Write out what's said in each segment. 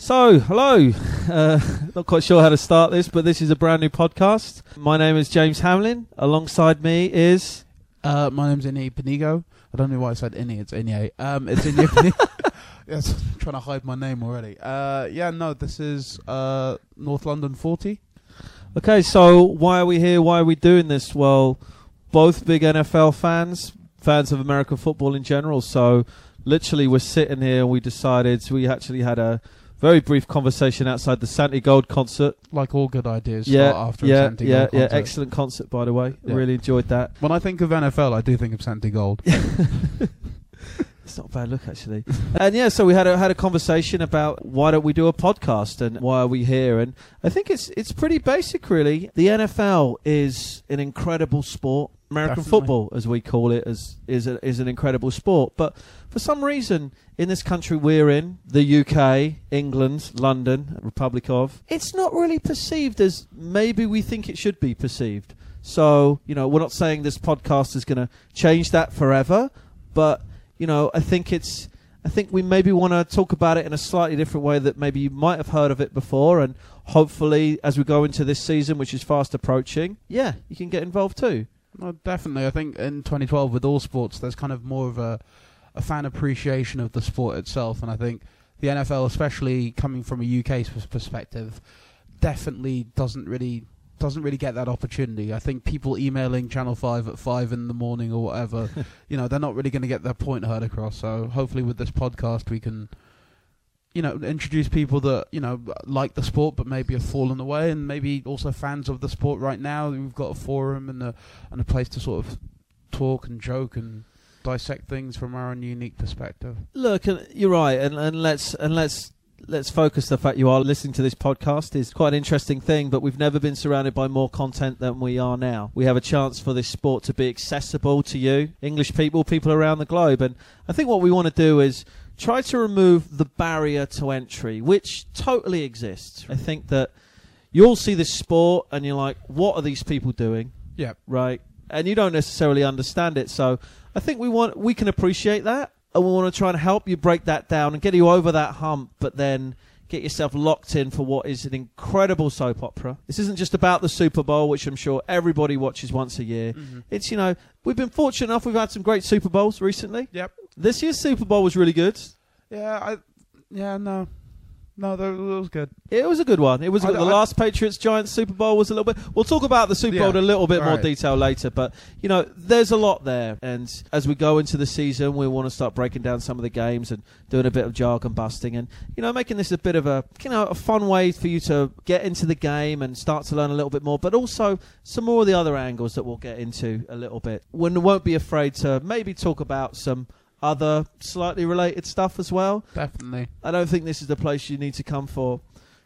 So, hello. Uh, not quite sure how to start this, but this is a brand new podcast. My name is James Hamlin. Alongside me is. Uh, my name's Innie Panigo. I don't know why I said Innie. It's Inye. Um, it's Inye Panigo. yes, I'm trying to hide my name already. Uh, yeah, no, this is uh, North London 40. Okay, so why are we here? Why are we doing this? Well, both big NFL fans, fans of American football in general. So, literally, we're sitting here and we decided we actually had a very brief conversation outside the Santi Gold concert. Like all good ideas, Yeah, after yeah, yeah, Gold yeah. Excellent concert, by the way. Yeah. Really enjoyed that. When I think of NFL, I do think of Santi Gold. It's not a bad look, actually. and yeah, so we had a had a conversation about why don't we do a podcast and why are we here? And I think it's it's pretty basic, really. The NFL is an incredible sport. American Definitely. football, as we call it, is is a, is an incredible sport. But for some reason, in this country we're in, the UK, England, London, Republic of, it's not really perceived as maybe we think it should be perceived. So you know, we're not saying this podcast is going to change that forever, but you know, I think it's. I think we maybe want to talk about it in a slightly different way that maybe you might have heard of it before, and hopefully, as we go into this season, which is fast approaching, yeah, you can get involved too. No, definitely. I think in 2012, with all sports, there's kind of more of a, a fan appreciation of the sport itself, and I think the NFL, especially coming from a UK perspective, definitely doesn't really doesn't really get that opportunity. I think people emailing Channel Five at five in the morning or whatever, you know, they're not really going to get their point heard across. So hopefully, with this podcast, we can. You know, introduce people that you know like the sport, but maybe have fallen away, and maybe also fans of the sport right now. We've got a forum and a and a place to sort of talk and joke and dissect things from our own unique perspective. Look, you're right, and, and let's and let's let's focus the fact you are listening to this podcast is quite an interesting thing. But we've never been surrounded by more content than we are now. We have a chance for this sport to be accessible to you, English people, people around the globe, and I think what we want to do is try to remove the barrier to entry, which totally exists. I think that you all see this sport and you're like, what are these people doing? Yeah, right? And you don't necessarily understand it. So I think we want we can appreciate that, and we want to try and help you break that down and get you over that hump, but then get yourself locked in for what is an incredible soap opera. This isn't just about the Super Bowl, which I'm sure everybody watches once a year. Mm-hmm. It's you know we've been fortunate enough; we've had some great Super Bowls recently. Yep. This year's Super Bowl was really good. Yeah, I. Yeah, no, no, that, was good. It was a good one. It was I- the I- last Patriots Giants Super Bowl was a little bit. We'll talk about the Super Bowl in a little bit more right. detail later, but you know, there's a lot there. And as we go into the season, we want to start breaking down some of the games and doing a bit of jargon busting, and you know, making this a bit of a you know a fun way for you to get into the game and start to learn a little bit more, but also some more of the other angles that we'll get into a little bit. We won't be afraid to maybe talk about some other slightly related stuff as well. Definitely. I don't think this is the place you need to come for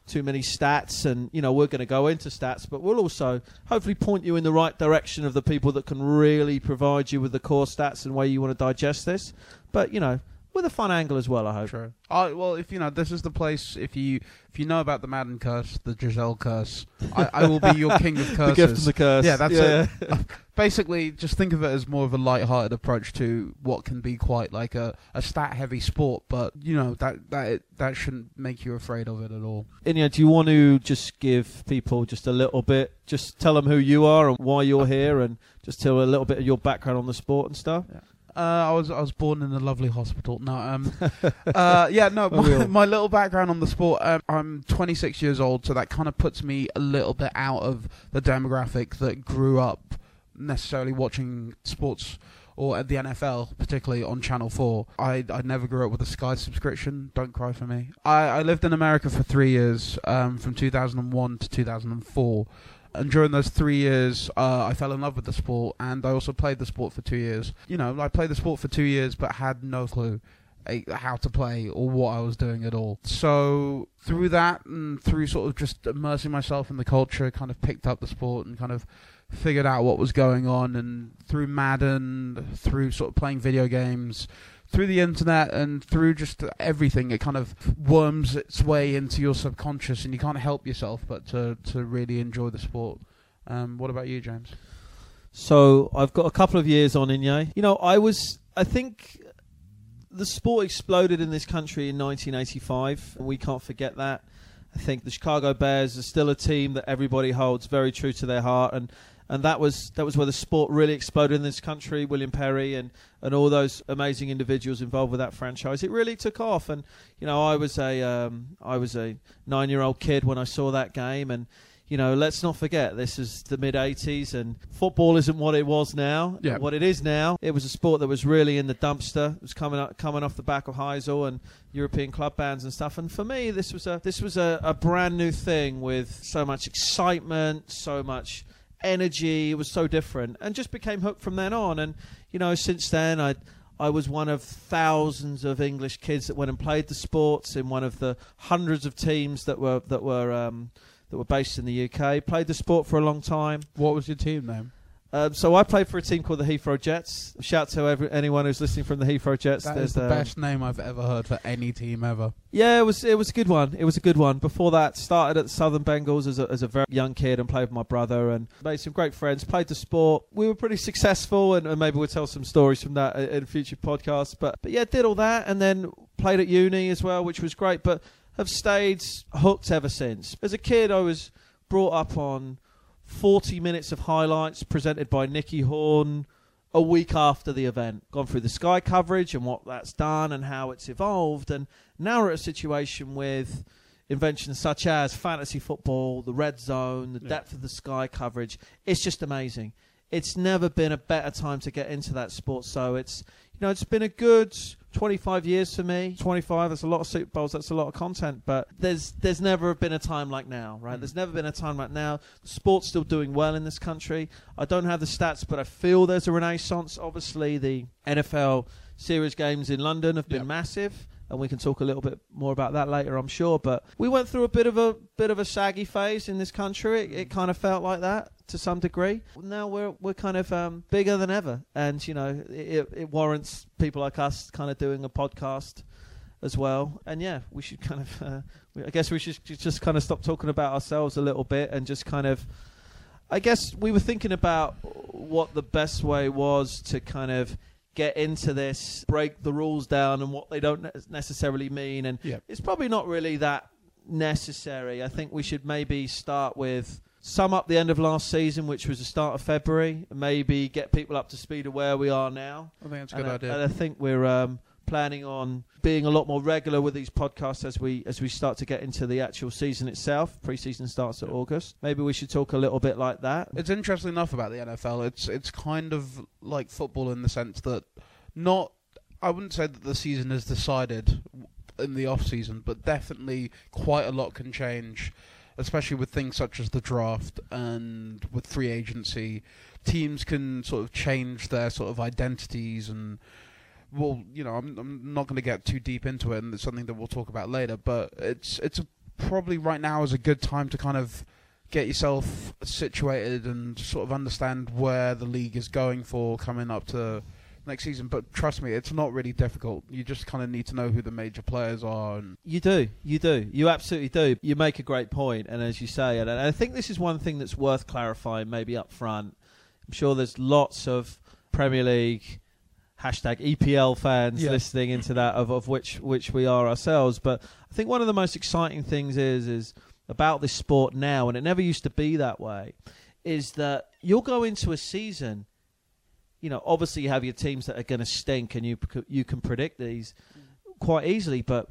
too many stats and you know we're going to go into stats but we'll also hopefully point you in the right direction of the people that can really provide you with the core stats and way you want to digest this but you know with a fun angle as well i hope True. I, well, if you know, this is the place. If you if you know about the Madden curse, the Gisele curse, I, I will be your king of curses. the gift and the curse Yeah, that's yeah. it. Uh, basically, just think of it as more of a light-hearted approach to what can be quite like a, a stat-heavy sport. But you know that that that shouldn't make you afraid of it at all. Inye, do you want to just give people just a little bit just tell them who you are and why you're here and just tell a little bit of your background on the sport and stuff Uh, I was I was born in a lovely hospital. No, um, uh, yeah, no. My, my little background on the sport. Um, I'm 26 years old, so that kind of puts me a little bit out of the demographic that grew up necessarily watching sports or at the NFL, particularly on Channel 4. I, I never grew up with a Sky subscription. Don't cry for me. I, I lived in America for three years, um, from 2001 to 2004. And during those three years, uh, I fell in love with the sport, and I also played the sport for two years. You know, I played the sport for two years, but had no clue eh, how to play or what I was doing at all. So through that, and through sort of just immersing myself in the culture, kind of picked up the sport and kind of figured out what was going on. And through Madden, through sort of playing video games, through the internet and through just everything, it kind of worms its way into your subconscious, and you can't help yourself but to to really enjoy the sport. Um, what about you, James? So I've got a couple of years on Inye. You know, I was, I think the sport exploded in this country in 1985, and we can't forget that. I think the Chicago Bears are still a team that everybody holds very true to their heart, and and that was that was where the sport really exploded in this country. William Perry and, and all those amazing individuals involved with that franchise. It really took off, and you know I was a um, I was a nine year old kid when I saw that game, and you know let's not forget this is the mid '80s, and football isn't what it was now. Yeah. What it is now, it was a sport that was really in the dumpster. It was coming up, coming off the back of Heysel and European club bands and stuff. And for me, this was a this was a, a brand new thing with so much excitement, so much energy. It was so different, and just became hooked from then on. And you know, since then, I I was one of thousands of English kids that went and played the sports in one of the hundreds of teams that were that were um, that were based in the UK. Played the sport for a long time. What was your team name? Um, so I played for a team called the Heathrow Jets. Shout to every, anyone who's listening from the Heathrow Jets. That There's, is the um, best name I've ever heard for any team ever. Yeah, it was it was a good one. It was a good one. Before that, started at the Southern Bengals as a, as a very young kid and played with my brother and made some great friends. Played the sport. We were pretty successful, and, and maybe we'll tell some stories from that in future podcasts. But but yeah, did all that and then played at uni as well, which was great. But have stayed hooked ever since. As a kid, I was brought up on 40 minutes of highlights presented by Nicky Horne a week after the event. Gone through the Sky coverage and what that's done and how it's evolved. And now we're at a situation with inventions such as fantasy football, the red zone, the Yeah. depth of the Sky coverage. It's just amazing. It's never been a better time to get into that sport. So it's know it's been a good 25 years for me. 25. That's a lot of Super Bowls. That's a lot of content. But there's there's never been a time like now, right? Mm. There's never been a time like now. The sport's still doing well in this country. I don't have the stats, but I feel there's a renaissance. Obviously, the NFL series games in London have been Yep. massive. And we can talk a little bit more about that later, I'm sure. But we went through a bit of a bit of a saggy phase in this country. It, it kind of felt like that to some degree. Now we're we're kind of um, bigger than ever, and you know it, it warrants people like us kind of doing a podcast as well. And yeah, we should kind of. Uh, I guess we should just kind of stop talking about ourselves a little bit and just kind of. I guess we were thinking about what the best way was to kind of get into this, break the rules down and what they don't ne- necessarily mean. And it's probably not really that necessary. I think we should maybe start with sum up the end of last season, which was the start of February, and maybe get people up to speed of where we are now. I think that's a and, good I, idea. and I think we're um, planning on being a lot more regular with these podcasts as we as we start to get into the actual season itself. Preseason starts at August. Maybe we should talk a little bit like that. It's interesting enough about the NFL. It's it's kind of like football in the sense that not I wouldn't say that the season is decided in the off season, but definitely quite a lot can change, especially with things such as the draft and with free agency. Teams can sort of change their sort of identities and well, you know, I'm I'm not going to get too deep into it, and it's something that we'll talk about later. But it's it's a, probably right now is a good time to kind of get yourself situated and sort of understand where the league is going for coming up to next season. But trust me, it's not really difficult. You just kind of need to know who the major players are. And You do, you do, you absolutely do. You make a great point, and as you say, and I think this is one thing that's worth clarifying, maybe up front. I'm sure there's lots of Premier League hashtag EPL fans Yeah. listening into that, of, of which which we are ourselves. But I think one of the most exciting things is is about this sport now, and it never used to be that way, is that you'll go into a season. You know, obviously you have your teams that are going to stink, and you you can predict these mm. quite easily. But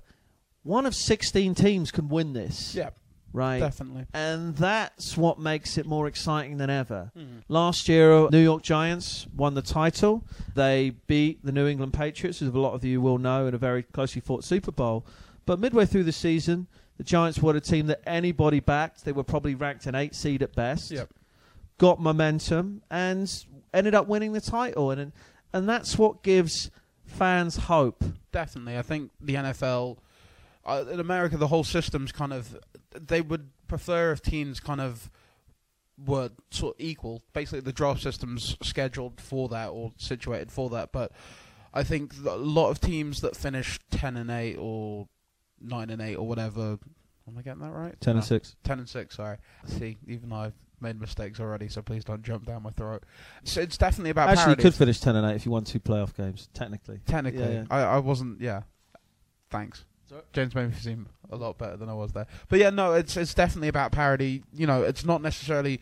one of 16 teams can win this, yeah, right? definitely. And that's what makes it more exciting than ever. Hmm. Last year, uh, New York Giants won the title. They beat the New England Patriots, as a lot of you will know, in a very closely fought Super Bowl. But midway through the season, the Giants were a team that anybody backed. They were probably ranked an eight seed at best. Yep. Got momentum and ended up winning the title. And and that's what gives fans hope. Definitely, I think the NFL uh, in America, the whole system's kind of they would prefer if teams kind of were sort of equal. Basically, the draft system's scheduled for that or situated for that. But I think a lot of teams that finish ten and eight or nine and eight or whatever. Am I getting that right? Ten No. and six. Ten and six. Sorry. See, even though I've made mistakes already, so please don't jump down my throat. So it's definitely about Actually, you could finish ten and eight if you won two playoff games. Technically, Technically, Yeah, yeah. I, I wasn't. Yeah, thanks. James made me seem a lot better than I was there. But yeah, no, it's it's definitely about parity. You know, it's not necessarily.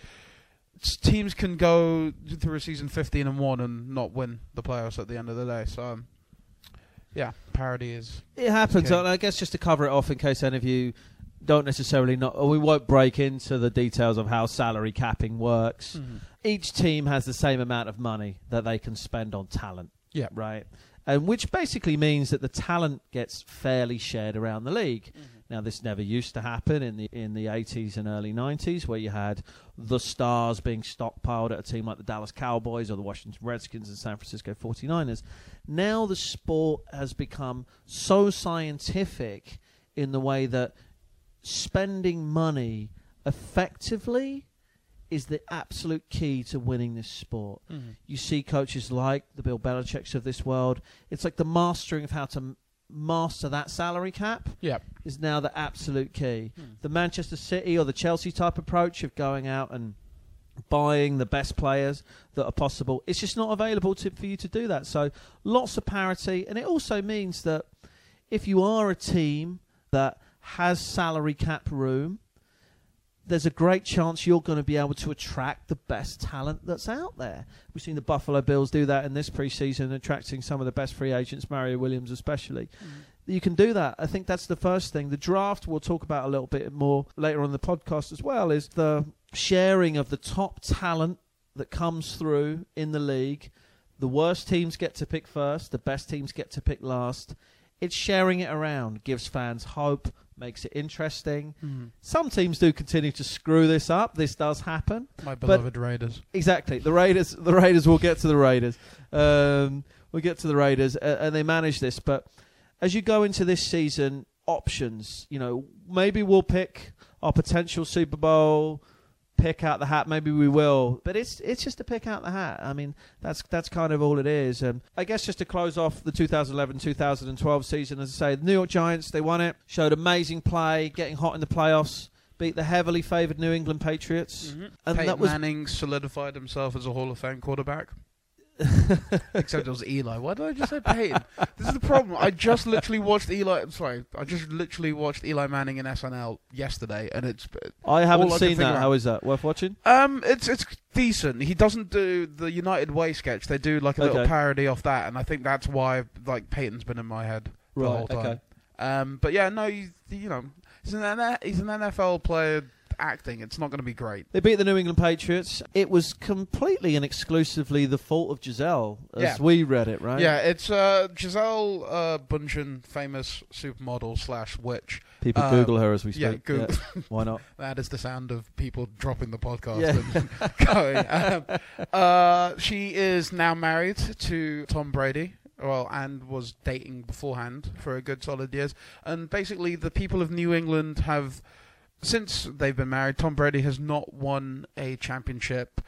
Teams can go through a season fifteen and one and not win the playoffs at the end of the day. So, um, yeah, parity is. it happens. And I guess just to cover it off, in case any of you don't necessarily know, we won't break into the details of how salary capping works. Each team has the same amount of money that they can spend on talent. Yeah. right? And which basically means that the talent gets fairly shared around the league. Mm-hmm. Now, this never used to happen in the in the 80s and early 90s, where you had the stars being stockpiled at a team like the Dallas Cowboys or the Washington Redskins and San Francisco 49ers. Now, the sport has become so scientific in the way that spending money effectively is the absolute key to winning this sport mm-hmm. you see coaches like the Bill Belichick's of this world. It's like the mastering of how to m- master that salary cap Yeah. is now the absolute key. Hmm. The Manchester City or the Chelsea type approach of going out and buying the best players that are possible, it's just not available to, for you to do that. So lots of parity, and it also means that if you are a team that has salary cap room, there's a great chance you're going to be able to attract the best talent that's out there. We've seen the Buffalo Bills do that in this preseason, attracting some of the best free agents, Mario Williams especially. Mm. You can do that. I think that's the first thing. The draft we'll talk about a little bit more later on in the podcast as well is the sharing of the top talent that comes through in the league. The worst teams get to pick first, the best teams get to pick last. It's sharing it around, gives fans hope, makes it interesting. Some teams do continue to screw this up. This does happen. My beloved Raiders. Exactly. The Raiders. The Raiders. We'll get to the Raiders. Um, we'll get to the Raiders, uh, and they manage this. But as you go into this season, options. You know, maybe we'll pick our potential Super Bowl pick out the hat. Maybe we will, but it's it's just to pick out the hat. I mean, that's that's kind of all it is. Um, I guess just to close off the 2011-2012 season, as I say, the New York Giants they won it, showed amazing play, getting hot in the playoffs, beat the heavily favoured New England Patriots, and Peyton that was Manning solidified himself as a Hall of Fame quarterback. Except it was Eli. Why did I just say Peyton? this is the problem. I just literally watched Eli. I'm sorry, I just literally watched Eli Manning in SNL yesterday, and it's I haven't All I can seen that. How is that? Worth watching? um, it's it's decent. He doesn't do the United Way sketch. They do like a little Okay. parody off that, and I think that's why like Peyton's been in my head the whole time. Um, but yeah, no, he's, you know, he's an N- he's an NFL player acting. It's not going to be great. They beat the New England Patriots. It was completely and exclusively the fault of Gisele, as Yeah. we read it, right? Yeah, it's uh, Gisele uh, Bundchen, famous supermodel slash witch. People Uh, Google her as we speak. Yeah, Google. Yeah. Why not? That is the sound of people dropping the podcast Yeah. and going. Um, uh, she is now married to Tom Brady. Well, and was dating beforehand for a good solid years. And basically, the people of New England have, since they've been married, Tom Brady has not won a championship.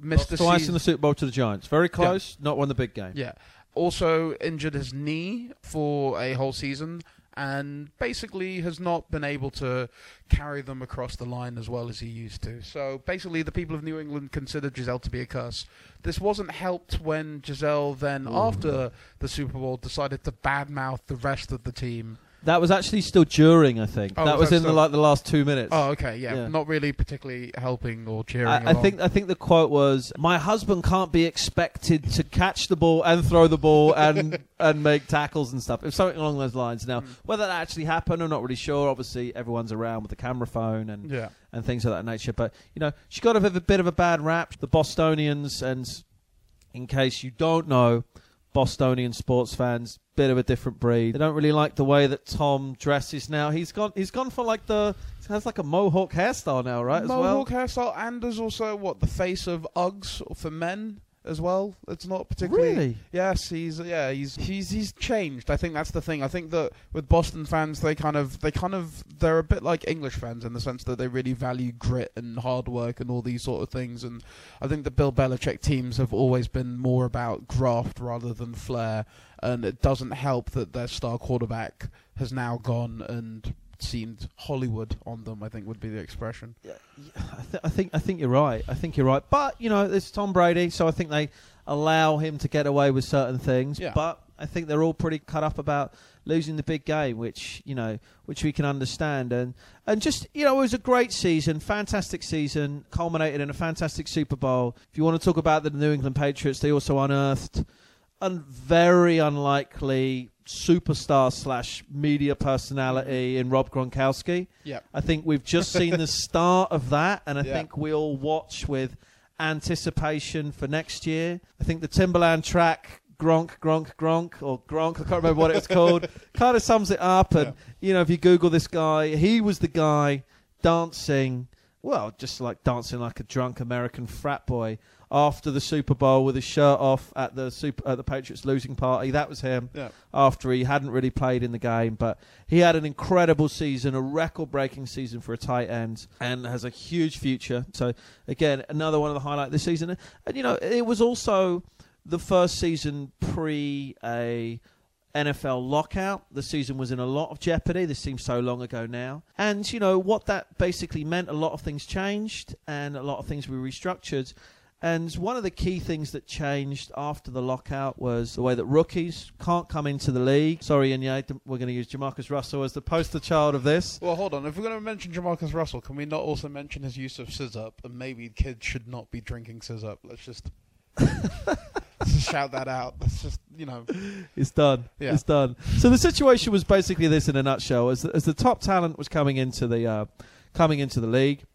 Missed Lost twice season. in the Super Bowl to the Giants. Very close. Not won the big game. Yeah. Also injured his knee for a whole season and basically has not been able to carry them across the line as well as he used to. So basically the people of New England consider Gisele to be a curse. This wasn't helped when Gisele then Ooh. after the Super Bowl decided to badmouth the rest of the team. That was actually still during, I think. Oh, that was was that in the like the last two minutes. Oh, okay, yeah, Yeah. not really particularly helping or cheering. I, I think I think the quote was, "My husband can't be expected to catch the ball and throw the ball and and make tackles and stuff." It was something along those lines. Now, Mm. whether that actually happened, I'm not really sure. Obviously, everyone's around with the camera phone and Yeah. and things of that nature. But you know, she got a bit of a, bit of a bad rap. The Bostonians, and in case you don't know, Bostonian sports fans, bit of a different breed. They don't really like the way that Tom dresses now. He's gone. He's gone for like the. He has like a mohawk hairstyle now, right? as well. Mohawk hairstyle, and there's also what the face of Uggs for men as well. It's not particularly. Really? Yes, he's yeah he's he's he's changed. I think that's the thing. I think that with Boston fans, they kind of they kind of they're a bit like English fans in the sense that they really value grit and hard work and all these sort of things. And I think the Bill Belichick teams have always been more about graft rather than flair. And it doesn't help that their star quarterback has now gone and seemed Hollywood on them. I think would be the expression. Yeah, I, th- I think I think you're right. I think you're right. But you know, it's Tom Brady, so I think they allow him to get away with certain things. Yeah. But I think they're all pretty cut up about losing the big game, which you know, which we can understand. And and just you know, it was a great season, fantastic season, culminated in a fantastic Super Bowl. If you want to talk about the New England Patriots, they also unearthed a very unlikely superstar slash media personality in Rob Gronkowski. Yeah. I think we've just seen the start of that, and I Yeah. think we all watch with anticipation for next year. I think the Timberland track. Gronk, Gronk, Gronk, or Gronk, I can't remember what it's called, kind of sums it up. And, you know, if you Google this guy, he was the guy dancing, well, just like dancing like a drunk American frat boy after the Super Bowl with his shirt off at the super at the Patriots losing party. That was him Yeah. after he hadn't really played in the game. But he had an incredible season, a record breaking season for a tight end, and has a huge future. So, again, another one of the highlights this season. And, you know, it was also the first season pre a. NFL lockout. The season was in a lot of jeopardy. This seems so long ago now. And, you know, what that basically meant, a lot of things changed and a lot of things were restructured. And one of the key things that changed after the lockout was the way that rookies can't come into the league. Sorry, yeah, we're going to use Jamarcus Russell as the poster child of this. Well, hold on. If we're going to mention Jamarcus Russell, can we not also mention his use of sizzurp? And maybe kids should not be drinking sizzurp. Let's just, just shout that out. Let's just, you know. It's done. Yeah. It's done. So the situation was basically this in a nutshell: as the, as the top talent was coming into the uh, coming into the league,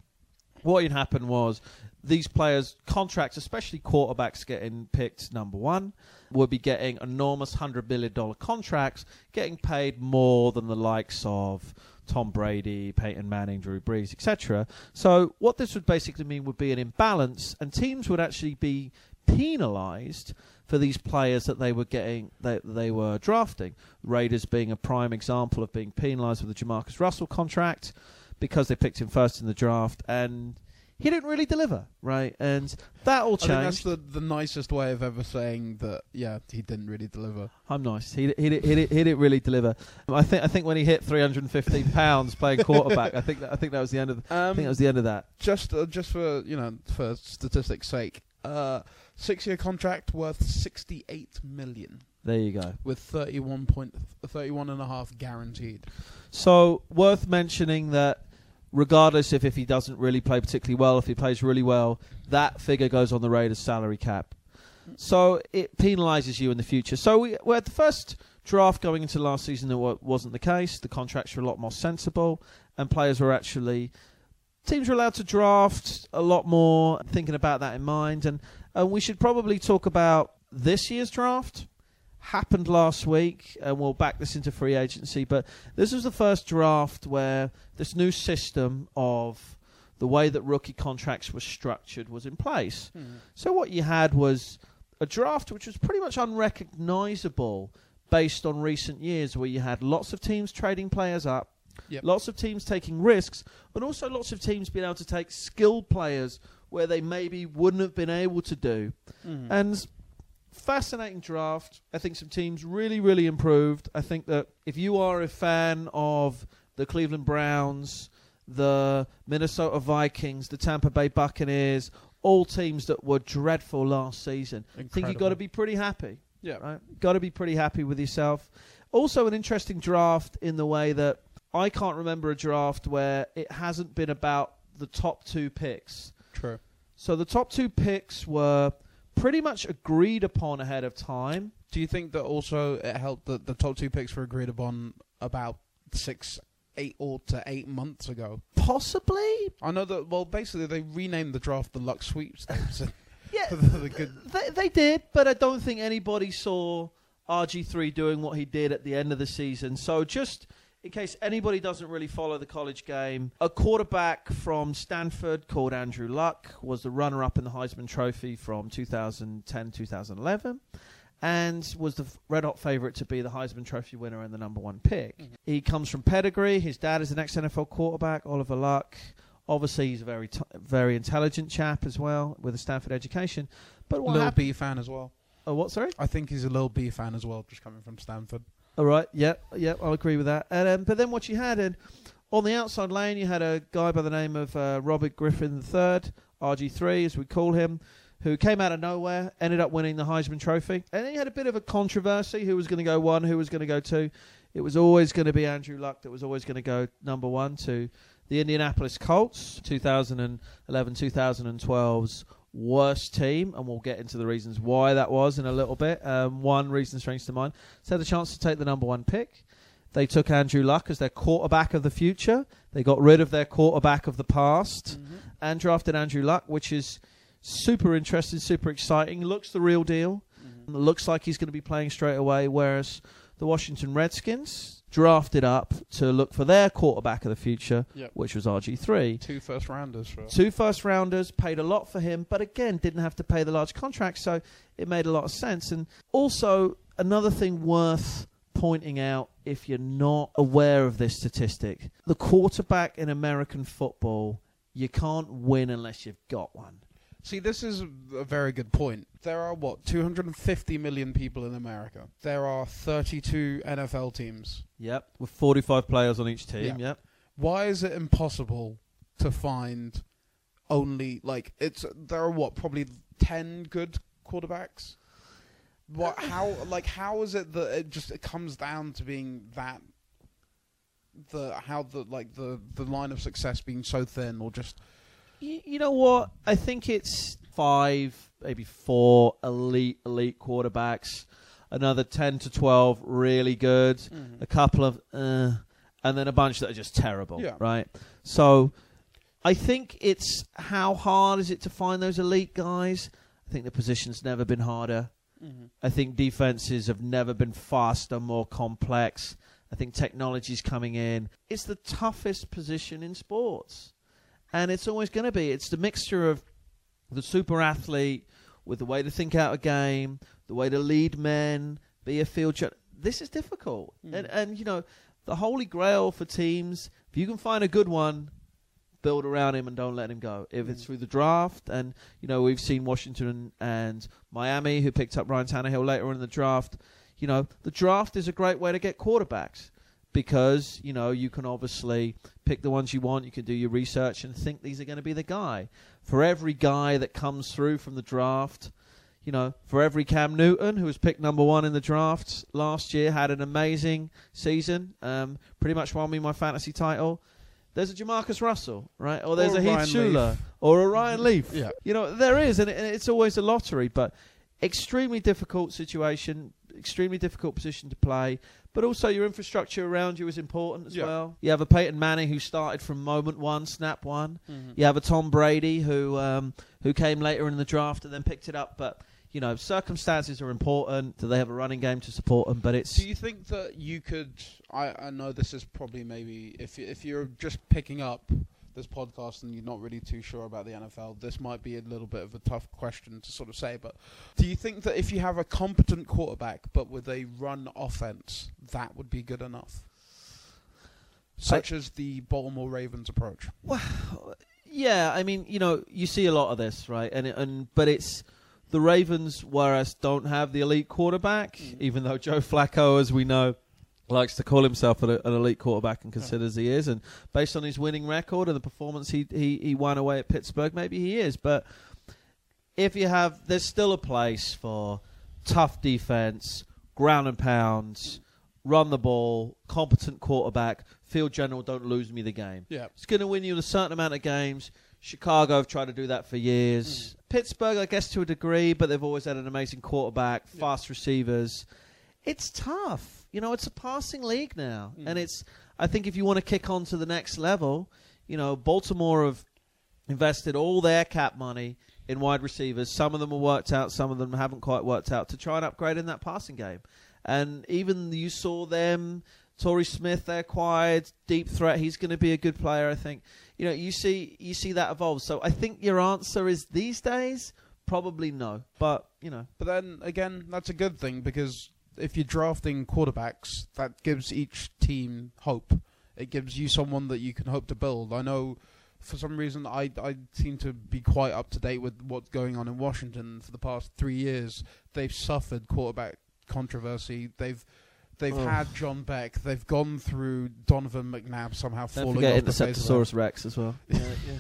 what had happened was these players' contracts, especially quarterbacks getting picked number one, would be getting enormous $100 billion contracts, getting paid more than the likes of Tom Brady, Peyton Manning, Drew Brees, etc. So what this would basically mean would be an imbalance, and teams would actually be penalised for these players that they were getting that they were drafting. Raiders being a prime example of being penalised with the Jamarcus Russell contract because they picked him first in the draft and he didn't really deliver, right? And that all I think that's the, the nicest way of ever saying that, yeah, he didn't really deliver. I'm nice. He he he he didn't really deliver. I think I think when he hit 315 pounds playing quarterback, I think that, I think that was the end of. The, I Um, think that was the end of that. just uh, just for you know for statistics sake uh six year contract worth 68 million There you go. with 31 point 31 and a half guaranteed So worth mentioning that regardless if, if he doesn't really play particularly well, if he plays really well, that figure goes on the Raiders' salary cap. So it penalises you in the future. So we, we had the first draft going into last season that wasn't the case. The contracts were a lot more sensible, and players were actually teams were allowed to draft a lot more, thinking about that in mind. And and we should probably talk about this year's draft. Happened last week, and we'll back this into free agency. But this was the first draft where this new system of the way that rookie contracts were structured was in place. Hmm. So what you had was a draft which was pretty much unrecognizable based on recent years, where you had lots of teams trading players up, Yep. lots of teams taking risks, but also lots of teams being able to take skilled players where they maybe wouldn't have been able to do. Hmm. And fascinating draft. I think some teams really, really improved. I think that if you are a fan of the Cleveland Browns, the Minnesota Vikings, the Tampa Bay Buccaneers, all teams that were dreadful last season, I think you've got to be pretty happy. yeah Right? Got to be pretty happy with yourself. Also, an interesting draft in the way that I can't remember a draft where it hasn't been about the top two picks. true So the top two picks were pretty much agreed upon ahead of time. do you think that also it helped that the top two picks were agreed upon about six eight or to eight months ago Possibly, i know that well basically they renamed the draft the luck sweepstakes yeah, the, good uh, they, they did, but I don't think anybody saw RG3 doing what he did at the end of the season. So just in case anybody doesn't really follow the college game, a quarterback from Stanford called Andrew Luck was the runner-up in the Heisman Trophy from 2010-2011. And was the red hot favourite to be the Heisman Trophy winner and the number one pick. Mhm. He comes from pedigree. His dad is an ex NFL quarterback, Oliver Luck. Obviously, he's a very, t- very intelligent chap as well with a Stanford education. But what little happened? b fan as well Oh, what? Sorry. i think he's a little b fan as well just coming from stanford All right. Yeah. Yeah. I'll agree with that. And um, but then what you had, and On the outside lane, you had a guy by the name of uh, Robert Griffin III, RG3 as we call him, who came out of nowhere, ended up winning the Heisman Trophy. And then you had a bit of a controversy who was going to go one, who was going to go two. It was always going to be Andrew Luck that was always going to go number one to the Indianapolis Colts, 2011 2012's worst team, and we'll get into the reasons why that was in a little bit. Um, one reason springs to mind. So had a chance to take the number one pick. They took Andrew Luck as their quarterback of the future. They got rid of their quarterback of the past Mm-hmm. and drafted Andrew Luck, which is super interesting, super exciting. Looks the real deal. Mm-hmm. Looks like he's going to be playing straight away. Whereas the Washington Redskins drafted up to look for their quarterback of the future, Yep. which was RG3. Two first rounders for Two first rounders paid a lot for him, but again, didn't have to pay the large contract, so it made a lot of sense. And also, another thing worth pointing out if you're not aware of this statistic the quarterback in American football, you can't win unless you've got one. See, this is a very good point. There are what 250 million people in America. There are 32 NFL teams. Yep. With 45 players on each team, Yeah. yep. Why is it impossible to find only like it's there are what probably 10 good quarterbacks? What uh, how like how is it that it just it comes down to being that the how the like the the line of success being so thin or just You, you know what? I think it's five, maybe four elite elite quarterbacks, another ten to twelve really good, a couple of, uh, and then a bunch that are just terrible. Yeah. Right. So, I think it's how hard is it to find those elite guys? I think the position's never been harder. I think defenses have never been faster, more complex. I think technology's coming in. It's the toughest position in sports. And it's always going to be. It's the mixture of the super athlete with the way to think out a game, the way to lead men, be a field ch- This is difficult. Mm. And, and, you know, the holy grail for teams, if you can find a good one, build around him and don't let him go. If it's Mm. through the draft, and you know we've seen Washington and Miami who picked up Ryan Tannehill later in the draft. You know the draft is a great way to get quarterbacks because you know you can obviously pick the ones you want. You can do your research and think these are going to be the guy. For every guy that comes through from the draft, you know, for every Cam Newton who was picked number one in the draft last year, had an amazing season, um, pretty much won me my fantasy title. There's a Jamarcus Russell, right? Or there's Or a Heath Shuler, Leaf. or a Ryan Leaf. Yeah. You know, there is, and it- and it's always a lottery, but extremely difficult situation, extremely difficult position to play. But also, your infrastructure around you is important as Yeah. well. You have a Peyton Manning who started from moment one, snap one. You have a Tom Brady who um, who came later in the draft and then picked it up. But you know, circumstances are important. Do they have a running game to support them? But it's Do you think that you could? I, I know this is probably maybe if if you're just picking up this podcast and you're not really too sure about the NFL, this might be a little bit of a tough question to sort of say. But do you think that if you have a competent quarterback but with a run offense, that would be good enough? Such as the Baltimore Ravens approach. Well, yeah, I mean, you know, you see a lot of this, right? And and but it's the Ravens, whereas don't have the elite quarterback, Mm. even though Joe Flacco, as we know, likes to call himself an, an elite quarterback and considers he is, and based on his winning record and the performance he he he won away at Pittsburgh, maybe he is. But if you have, there's still a place for tough defense, ground and pounds, run the ball, competent quarterback, field general, don't lose me the game. Yeah. It's going to win you a certain amount of games. Chicago have tried to do that for years. Mm. Pittsburgh, I guess, to a degree, but they've always had an amazing quarterback, Yeah. fast receivers. It's tough. You know, it's a passing league now. Mm. And it's, I think if you want to kick on to the next level, you know, Baltimore have invested all their cap money in wide receivers. Some of them have worked out, some of them haven't quite worked out to try and upgrade in that passing game. And even you saw them, Torrey Smith, they acquired deep threat. He's going to be a good player, I think. You know, you see, you see that evolve. So I think your answer is these days probably no, but you know, But then again, that's a good thing because if you're drafting quarterbacks, that gives each team hope. It gives you someone that you can hope to build. I know for some reason I I seem to be quite up to date with what's going on in Washington for the past three years. They've suffered quarterback controversy. They've They've Oh. had John Beck. They've gone through Donovan McNabb somehow Don't falling forget off the face of the Interceptosaurus Rex as well. Yeah, yeah.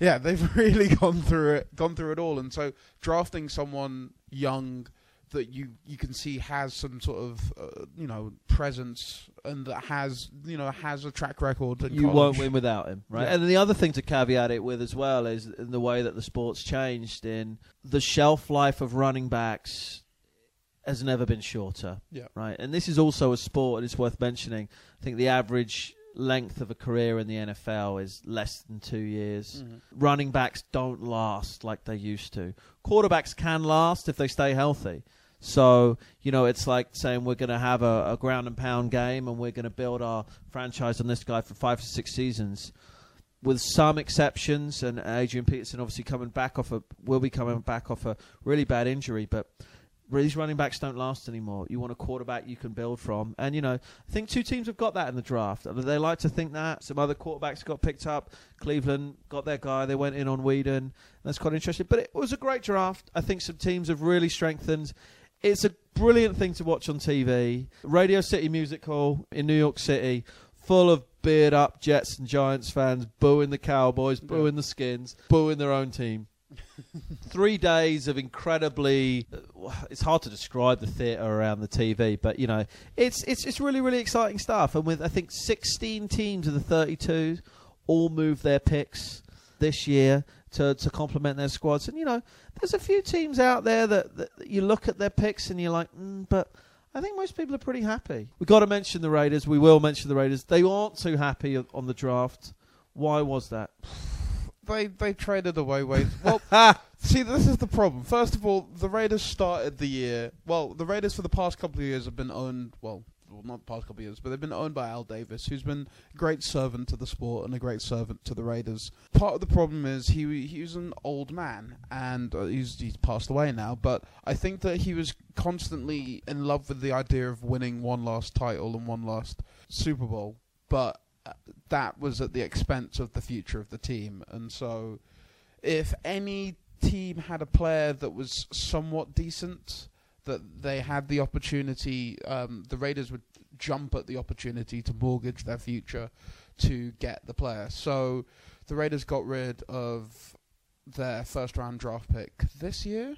yeah, they've really gone through it, gone through it all, and so drafting someone young that you you can see has some sort of uh, you know presence and that has you know has a track record. In you college. won't win without him, right? Yeah. And the other thing to caveat it with as well is in the way that the sport's changed in the shelf life of running backs has never been shorter, Yeah. right? And this is also a sport, and it's worth mentioning. I think the average length of a career in the NFL is less than two years. Mhm. Running backs don't last like they used to. Quarterbacks can last if they stay healthy. So, you know, it's like saying we're going to have a, a ground and pound game and we're going to build our franchise on this guy for five to six seasons. With some exceptions, and Adrian Peterson obviously coming back off a will be coming back off a really bad injury, but these running backs don't last anymore. You want a quarterback you can build from, and you know I think two teams have got that in the draft. They like to think that some other quarterbacks got picked up. Cleveland got their guy. They went in on Weeden. That's quite interesting. But it was a great draft. I think some teams have really strengthened. It's a brilliant thing to watch on TV. Radio City Music Hall in New York City, full of beard up Jets and Giants fans booing the Cowboys, booing the Skins, booing their own team. Three days of incredibly. uh, It's hard to describe the theatre around the TV, but you know, it's it's it's really really exciting stuff. And with I think 16 teams of the 32 all moved their picks this year to to complement their squads. And you know, there's a few teams out there that, that you look at their picks and you're like, mm, but I think most people are pretty happy. We've got to mention the Raiders. We will mention the Raiders. They aren't too happy on- the draft. Why was that? They they traded away ways. Well, see, this is the problem. First of all, the Raiders started the year. Well, the Raiders for the past couple of years have been owned. Well, well, not the past couple of years, but they've been owned by Al Davis, who's been a great servant to the sport and a great servant to the Raiders. Part of the problem is he he was an old man, and uh, he's he's passed away now. But I think that he was constantly in love with the idea of winning one last title and one last Super Bowl, but uh, that was at the expense of the future of the team, and so if any team had a player that was somewhat decent, that they had the opportunity, um, the Raiders would jump at the opportunity to mortgage their future to get the player. So the Raiders got rid of their first round draft pick this year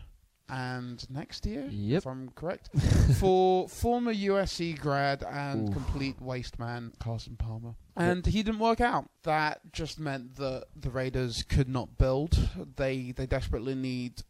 and next year, Yep. if I'm correct, for former USC grad and Oof. complete waste man Carson Palmer. And he didn't work out. That just meant that the Raiders could not build. They they desperately need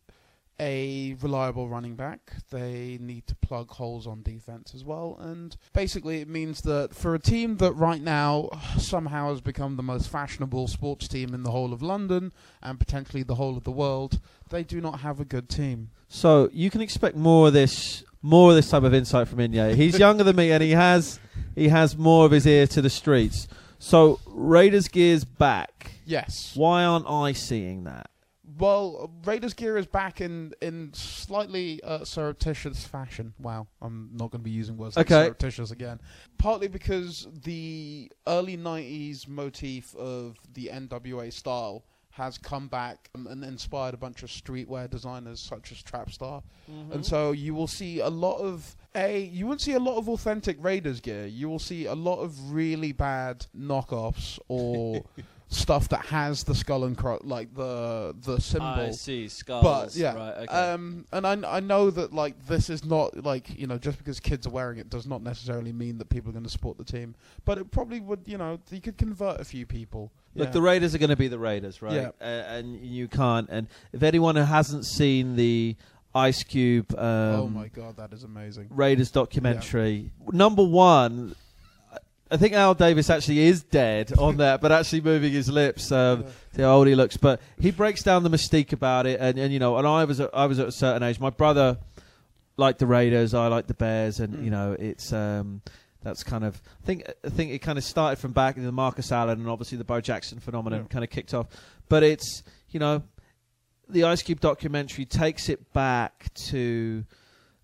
a reliable running back. They need to plug holes on defense as well. And basically, it means that for a team that right now somehow has become the most fashionable sports team in the whole of London and potentially the whole of the world, they do not have a good team. So you can expect more of this, more of this type of insight from Inye. He's younger than me, and he has he has more of his ear to the streets. So Raiders gears back. Yes. Why aren't I seeing that? Well, Raiders gear is back in in slightly uh, surreptitious fashion. Wow, I'm not going to be using words like Okay. surreptitious again. Partly because the early '90s motif of the NWA style has come back and inspired a bunch of streetwear designers such as Trapstar, and so you will see a lot of a. You won't see a lot of authentic Raiders gear. You will see a lot of really bad knockoffs or. Stuff that has the skull and cro- like the the symbol, I see skulls. but yeah, um, and I I know that like this is not like you know just because kids are wearing it does not necessarily mean that people are going to support the team, but it probably would you know you could convert a few people. Look, Yeah. the Raiders are going to be the Raiders, right? Yeah. Uh, and you can't. And if anyone who hasn't seen the Ice Cube um, oh my god, that is amazing. Raiders documentary, number one, I think Al Davis actually is dead on that, but actually moving his lips. Um, see how old he looks. But he breaks down the mystique about it, and, and you know, and I was at, I was at a certain age. My brother liked the Raiders, I liked the Bears, and Mm. you know, it's um, that's kind of I think I think it kind of started from back in the Marcus Allen and obviously the Bo Jackson phenomenon Yeah. kind of kicked off. But it's you know, the Ice Cube documentary takes it back to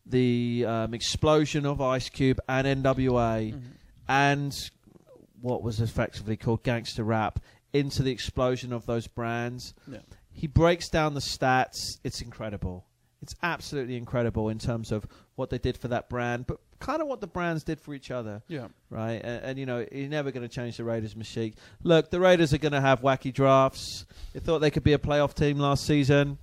the um, explosion of Ice Cube and NWA Mhm. And what was effectively called gangster rap into the explosion of those brands. Yeah. He breaks down the stats. It's incredible. It's absolutely incredible in terms of what they did for that brand. But kind of what the brands did for each other, Yeah. right? And, and you know, you're never going to change the Raiders' machine. Look, the Raiders are going to have wacky drafts. They thought they could be a playoff team last season.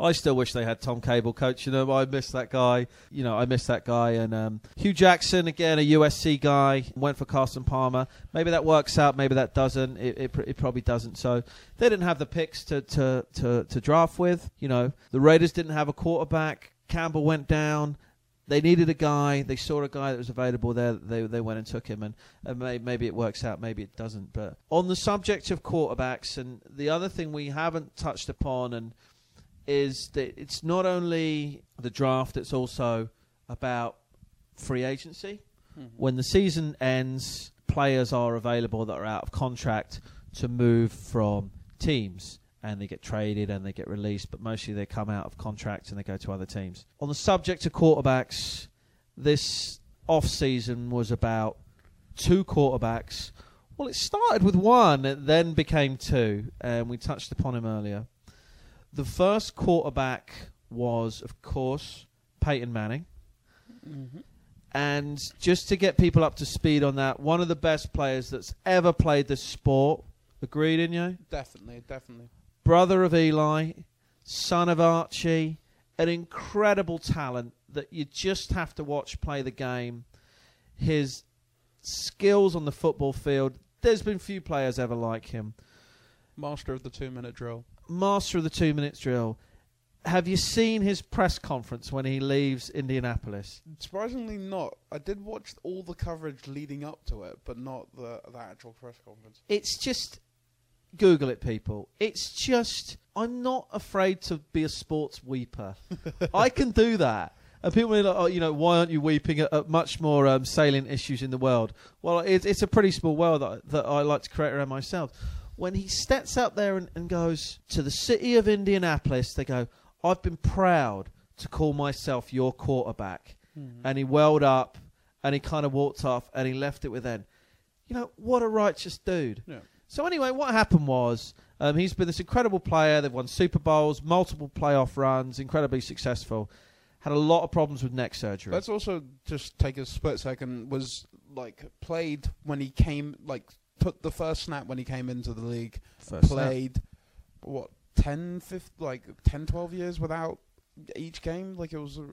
I still wish they had Tom Cable coaching them. I miss that guy. You know, I miss that guy. And um, Hue Jackson, again, a USC guy, went for Carson Palmer. Maybe that works out. Maybe that doesn't. It, it, it probably doesn't. So they didn't have the picks to, to, to, to draft with. You know, the Raiders didn't have a quarterback. Campbell went down. They needed a guy. They saw a guy that was available there. They they went and took him, and, and may, maybe it works out, maybe it doesn't. But on the subject of quarterbacks, and the other thing we haven't touched upon, and is that it's not only the draft; it's also about free agency. Mm-hmm. When the season ends, players are available that are out of contract to move from teams and they get traded and they get released, but mostly they come out of contract and they go to other teams. On the subject of quarterbacks, this off season was about two quarterbacks. Well, it started with one, it then became two, and we touched upon him earlier. The first quarterback was, of course, Peyton Manning. Mm-hmm. And just to get people up to speed on that, one of the best players that's ever played the sport. Agreed, in you? Definitely, definitely. Brother of Eli, son of Archie, an incredible talent that you just have to watch play the game. His skills on the football field, there's been few players ever like him. Master of the two minute drill. Master of the two minutes drill. Have you seen his press conference when he leaves Indianapolis? Surprisingly, not. I did watch all the coverage leading up to it, but not the the actual press conference. It's just Google it, people. It's just I'm not afraid to be a sports weeper. I can do that. And people are like, oh, you know, why aren't you weeping at, at much more um, salient issues in the world? Well, it's, it's a pretty small world that, that I like to create around myself. When he steps out there and, and goes to the city of Indianapolis, they go, I've been proud to call myself your quarterback. And he welled up and he kind of walked off and he left it with then. You know, what a righteous dude. Yeah. So anyway, what happened was um, he's been this incredible player. They've won Super Bowls, multiple playoff runs, incredibly successful. Had a lot of problems with neck surgery. Let's also just take a split second. Was like played when he came, like took the first snap when he came into the league. First snap. played what 10, 15, like 10, 12 years without each game. Like it was. A,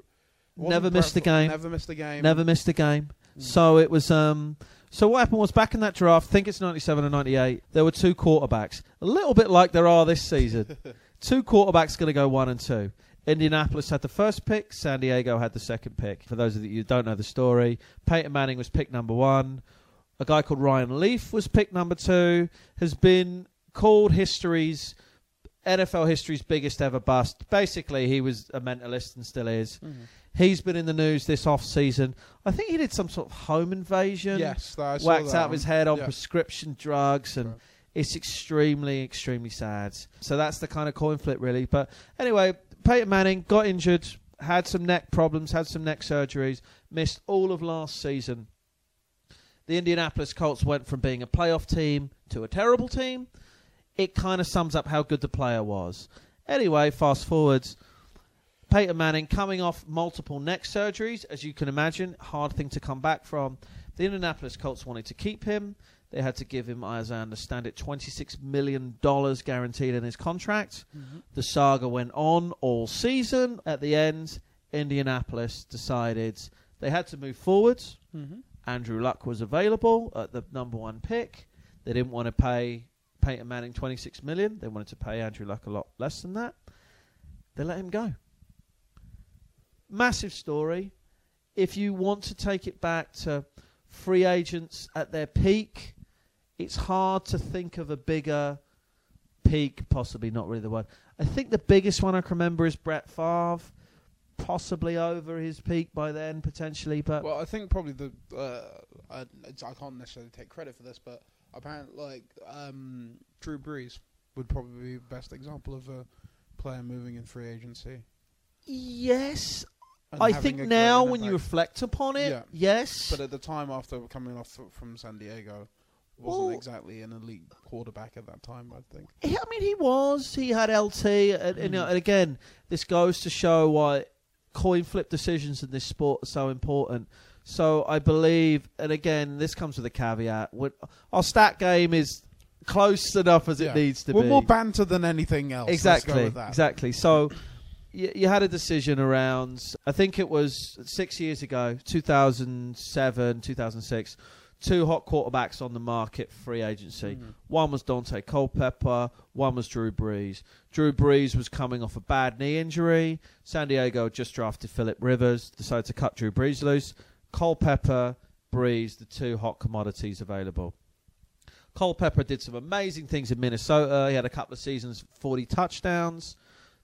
Never missed a game. Never missed a game. Never missed a game. Mm. So it was. Um, so what happened was back in that draft, I think it's 97 and 98, there were two quarterbacks. A little bit like there are this season. two quarterbacks going to go one and two. Indianapolis had the first pick. San Diego had the second pick. For those of you who don't know the story, Peyton Manning was pick number one. A guy called Ryan Leaf was pick number two. Has been called history's NFL history's biggest ever bust. Basically, he was a mentalist and still is. Mhm. He's been in the news this off season. I think he did some sort of home invasion. Yes, that- Whacked out of his head on Yeah. prescription drugs and Right. it's extremely, extremely sad. So that's the kind of coin flip, really. But anyway, Peyton Manning got injured, had some neck problems, had some neck surgeries, missed all of last season. The Indianapolis Colts went from being a playoff team to a terrible team. It kind of sums up how good the player was. Anyway, fast forwards. Peyton Manning coming off multiple neck surgeries, as you can imagine, hard thing to come back from. The Indianapolis Colts wanted to keep him. They had to give him, as I understand it, $26 million guaranteed in his contract. Mhm. The saga went on all season. At the end, Indianapolis decided they had to move forwards. Mhm. Andrew Luck was available at the number one pick. They didn't want to pay Peyton Manning 26 million. They wanted to pay Andrew Luck a lot less than that. They let him go. Massive story. If you want to take it back to free agents at their peak, it's hard to think of a bigger peak, possibly not really the word. I think the biggest one I can remember is Brett Favre, possibly over his peak by then, potentially, but Well, I think probably the uh, I, it's, I can't necessarily take credit for this, but apparently, like um, Drew Brees would probably be the best example of a player moving in free agency. Yes, I think now when you reflect upon it, Yeah. yes. but at the time after coming off from San Diego, wasn't Well- exactly an elite quarterback at that time. I think. He- I mean, he was. He had LT, and, and, Mm. and again, this goes to show why coin flip decisions in this sport are so important. So I believe, and again, this comes with a caveat. Our stat game is close enough as Yeah. it needs to be. We're more banter than anything else. Exactly, with that. exactly. So you, you had a decision around, I think it was six years ago, 2007, 2006, two hot quarterbacks on the market, free agency. Mhm. One was Daunte Culpepper, one was Drew Brees. Drew Brees was coming off a bad knee injury. San Diego had just drafted Philip Rivers, decided to cut Drew Brees loose. Culpepper, Brees, the two hot commodities available. Culpepper did some amazing things in Minnesota. He had a couple of seasons, 40 touchdowns.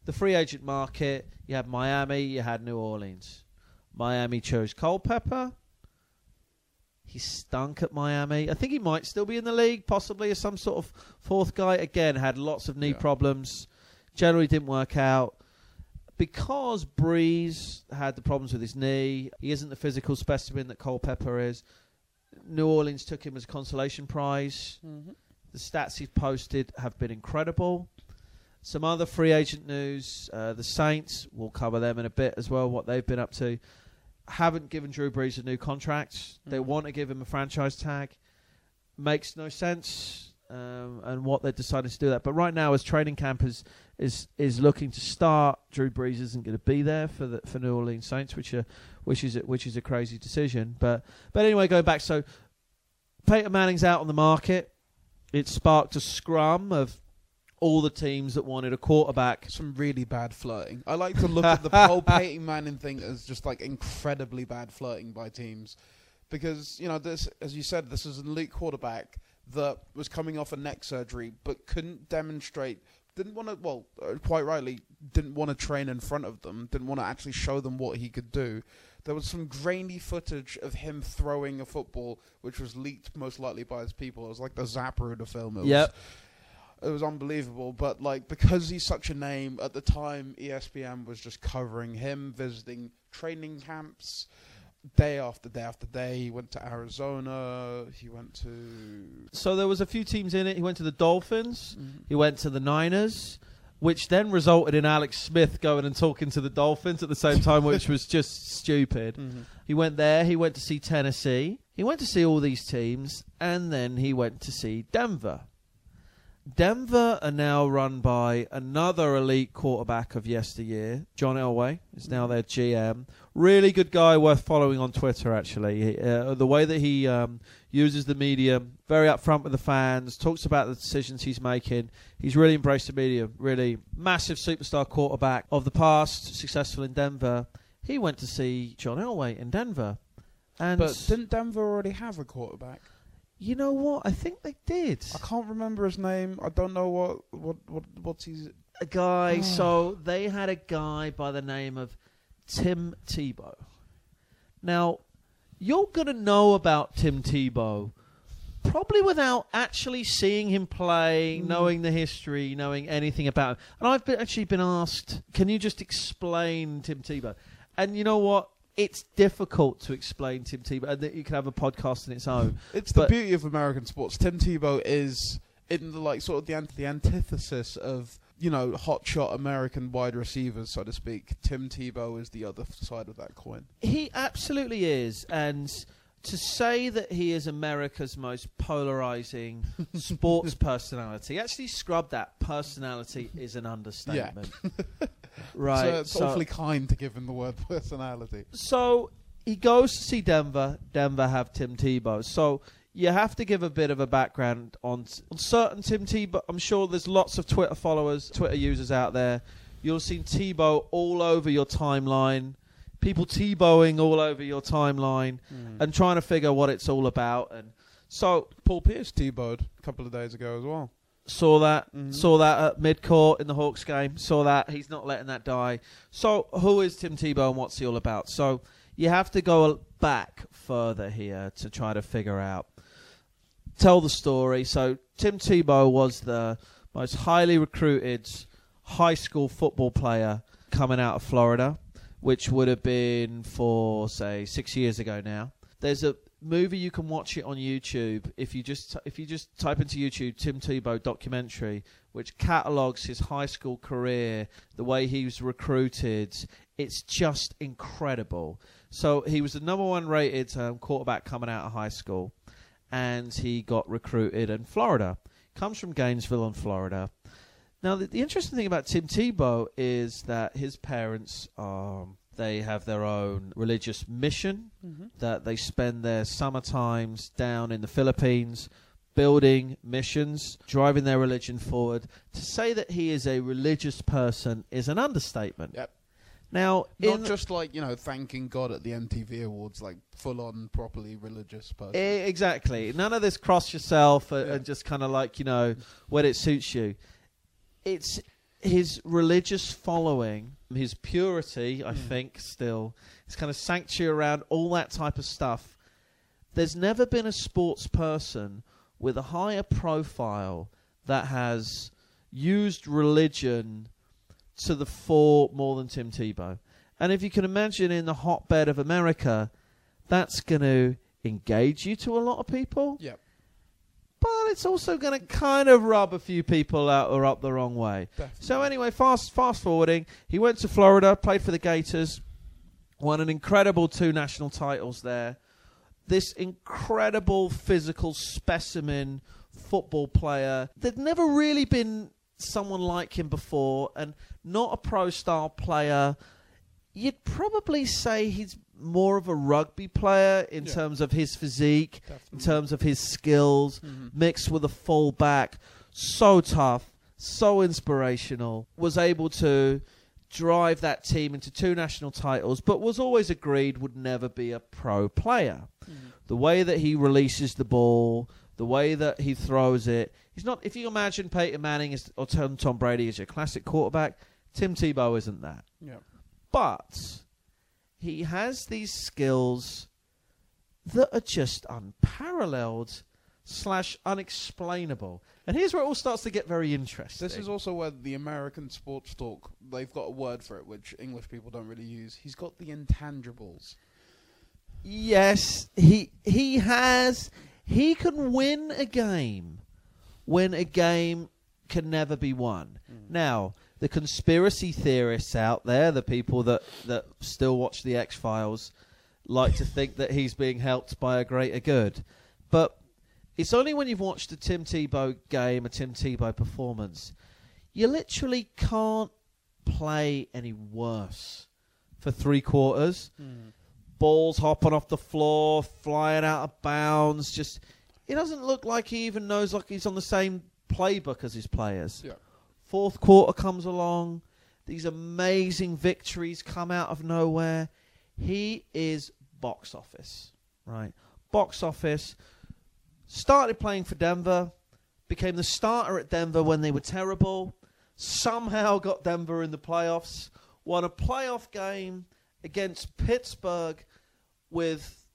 The free agent market, you had Miami, you had New Orleans. Miami chose Culpepper. He stunk at Miami. I think he might still be in the league, possibly as some sort of fourth guy. Again, had lots of knee Yeah. problems. Generally didn't work out. Because Brees had the problems with his knee, he isn't the physical specimen that Culpepper is. New Orleans took him as a consolation prize. Mhm. The stats he's posted have been incredible. Some other free agent news. Uh, the Saints, we'll cover them in a bit as well, what they've been up to. Haven't given Drew Brees a new contract. They Mhm. want to give him a franchise tag. Makes no sense. Um, and what they're deciding to do that. But right now, as training camp is is is looking to start, Drew Brees isn't going to be there for the for New Orleans Saints, which are which is a, which is a crazy decision. But but anyway, going back, so Peyton Manning's out on the market. It sparked a scrum of all the teams that wanted a quarterback. Some really bad flirting. I like to look at the whole Peyton Manning thing as just like incredibly bad flirting by teams, because you know this, as you said, this is an elite quarterback that was coming off a neck surgery but couldn't demonstrate. Didn't want to, well, uh, quite rightly, didn't want to train in front of them. Didn't want to actually show them what he could do. There was some grainy footage of him throwing a football, which was leaked most likely by his people. It was like the Zapruder film. It was Yep. It was unbelievable. But like because he's such a name at the time, ESPN was just covering him visiting training camps day after day after day. He went to Arizona. He went to So there was a few teams in it. He went to the Dolphins. He went to the Niners, which then resulted in Alex Smith going and talking to the Dolphins at the same time, which was just stupid. Mhm. He went there. He went to see Tennessee. He went to see all these teams, and then he went to see Denver. Denver are now run by another elite quarterback of yesteryear, John Elway, is now their GM. Really good guy, worth following on Twitter. Actually, uh, the way that he um, uses the media, very upfront with the fans, talks about the decisions he's making. He's really embraced the media. Really massive superstar quarterback of the past, successful in Denver. He went to see John Elway in Denver, and But didn't Denver already have a quarterback? You know what? I think they did. I can't remember his name. I don't know what what what what's his. a guy. Oh. So they had a guy by the name of Tim Tebow. Now, you're going to know about Tim Tebow probably without actually seeing him play, Mm. knowing the history, knowing anything about him. And I've been, actually been asked, can you just explain Tim Tebow? And you know what? It's difficult to explain Tim Tebow, and that you can have a podcast in its own. It's the beauty of American sports. Tim Tebow is in the like sort of the, ant- the antithesis of you know hotshot American wide receivers, so to speak. Tim Tebow is the other side of that coin. He absolutely is, and to say that he is America's most polarizing sports personality, actually scrub that. Personality is an understatement. right. so it's so- awfully kind to give him the word personality. so he goes to see Denver. Denver have Tim Tebow. So you have to give a bit of a background on, on certain Tim Tebow. I'm sure there's lots of Twitter followers, Twitter users out there. You'll see Tebow all over your timeline. People Tebowing all over your timeline and trying to figure what it's all about. And so Paul Pierce Tebowed a couple of days ago as well. saw that Mhm. saw that at mid court in the Hawks game. Saw that he's not letting that die. So who is Tim Tebow and what's he all about? So you have to go back further here to try to figure out tell the story. So Tim Tebow was the most highly recruited high school football player coming out of Florida, which would have been for say six years ago now. There's a movie you can watch it on YouTube if you just if you just type into YouTube Tim Tebow documentary, which catalogues his high school career, the way he was recruited. It's just incredible. So he was the number one rated um, quarterback coming out of high school, and he got recruited in Florida. Comes from Gainesville, in Florida. Now, the, the interesting thing about Tim Tebow is that his parents um, they have their own religious mission Mm-hmm. that they spend their summer times down in the Philippines building missions, driving their religion forward. To say that he is a religious person is an understatement. Yep. Now, Not just like you know thanking God at the MTV Awards, like full on properly religious person. E- exactly. None of this cross yourself and, Yeah. and just kind of like, you know, when it suits you. It's his religious following, his purity, I Mm. think, still, his kind of sanctuary around all that type of stuff. There's never been a sports person with a higher profile that has used religion to the fore more than Tim Tebow. And if you can imagine in the hotbed of America, that's going to engage you to a lot of people, Yep. But it's also going to kind of rub a few people out or up the wrong way. Definitely. So anyway, fast fast forwarding, he went to Florida, played for the Gators, won an incredible two national titles there. This incredible physical specimen football player. There'd never really been someone like him before, and not a pro style player. You'd probably say he's more of a rugby player in Yeah. terms of his physique, in terms of his skills Mhm. mixed with a full back. So tough, so inspirational. Was able to drive that team into two national titles, but was always agreed would never be a pro player. Mhm. The way that he releases the ball, the way that he throws it. He's not. If you imagine Peyton Manning as, or Tom, Tom Brady as your classic quarterback, Tim Tebow isn't that Yeah. But he has these skills that are just unparalleled slash unexplainable. And here's where it all starts to get very interesting. This is also where the American sports talk they've got a word for it which English people don't really use. He's got the intangibles. yes, he he has he can win a game when a game can never be won. Mm. Now, the conspiracy theorists out there, the people that, that still watch the X Files, like to think that he's being helped by a greater good. But it's only when you've watched a Tim Tebow game, a Tim Tebow performance, you literally can't play any worse for three quarters. Hmm. Balls hopping off the floor, flying out of bounds. Just, it doesn't look like he even knows like he's on the same playbook as his players. Yeah. Fourth quarter comes along. These amazing victories come out of nowhere. He is box office, right? Box office. Started playing for Denver, became the starter at Denver when they were terrible. Somehow got Denver in the playoffs. Won a playoff game against Pittsburgh with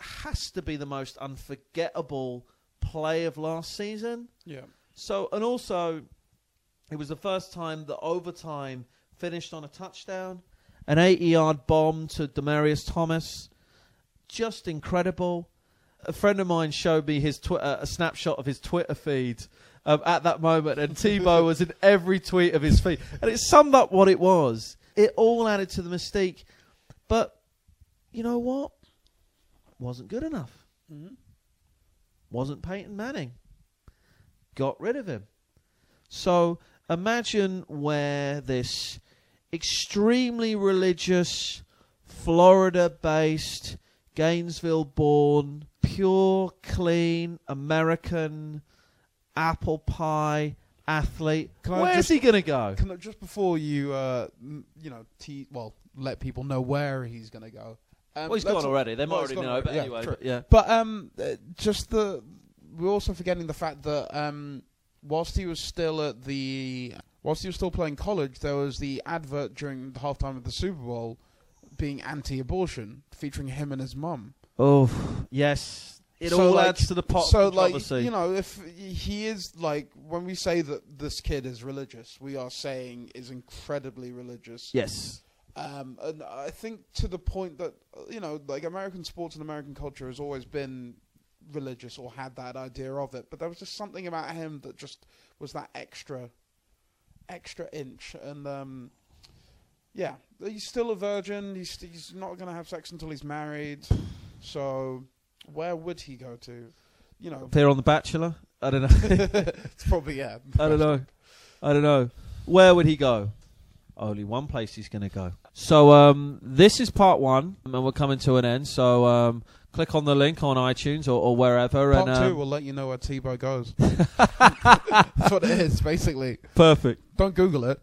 has to be the most unforgettable play of last season. Yeah. So, and also, it was the first time that overtime finished on a touchdown, an 80 yard bomb to Demaryius Thomas. Just incredible. A friend of mine showed me his twi- uh, a snapshot of his Twitter feed um, at that moment, and Tebow was in every tweet of his feed. And it summed up what it was. It all added to the mystique. But you know what? Wasn't good enough. Mhm. Wasn't Peyton Manning. Got rid of him. So imagine where this extremely religious, Florida based, Gainesville born, pure, clean, American, apple pie athlete. Can Where's just- he going to go? Can I, just before you, uh, you know, te- well, let people know where he's going to go. Um, Well, he's gone already. They might well, already know, already. but Yeah, anyway. true. but yeah. But um, uh, just the we're also forgetting the fact that um, whilst he was still at the whilst he was still playing college, there was the advert during the halftime of the Super Bowl being anti-abortion, featuring him and his mum. Oh, yes. It So, all like- adds to the pot so, like you know, if he is like when we say that this kid is religious, we are saying is incredibly religious. yes. Um, and I think to the point that you know, like American sports and American culture has always been religious or had that idea of it, but there was just something about him that just was that extra, extra inch. And um, yeah, he's still a virgin. He's he's not going to have sex until he's married. So where would he go to? You know, Appear on The Bachelor? I don't know. it's probably yeah. I don't know. I don't know. Where would he go? Only one place he's going to go. So um, this is part one, and we're coming to an end. So um, click on the link on iTunes or, or wherever. Part and, two um, will let you know where Tebow goes. That's what it is, basically. perfect. Don't Google it.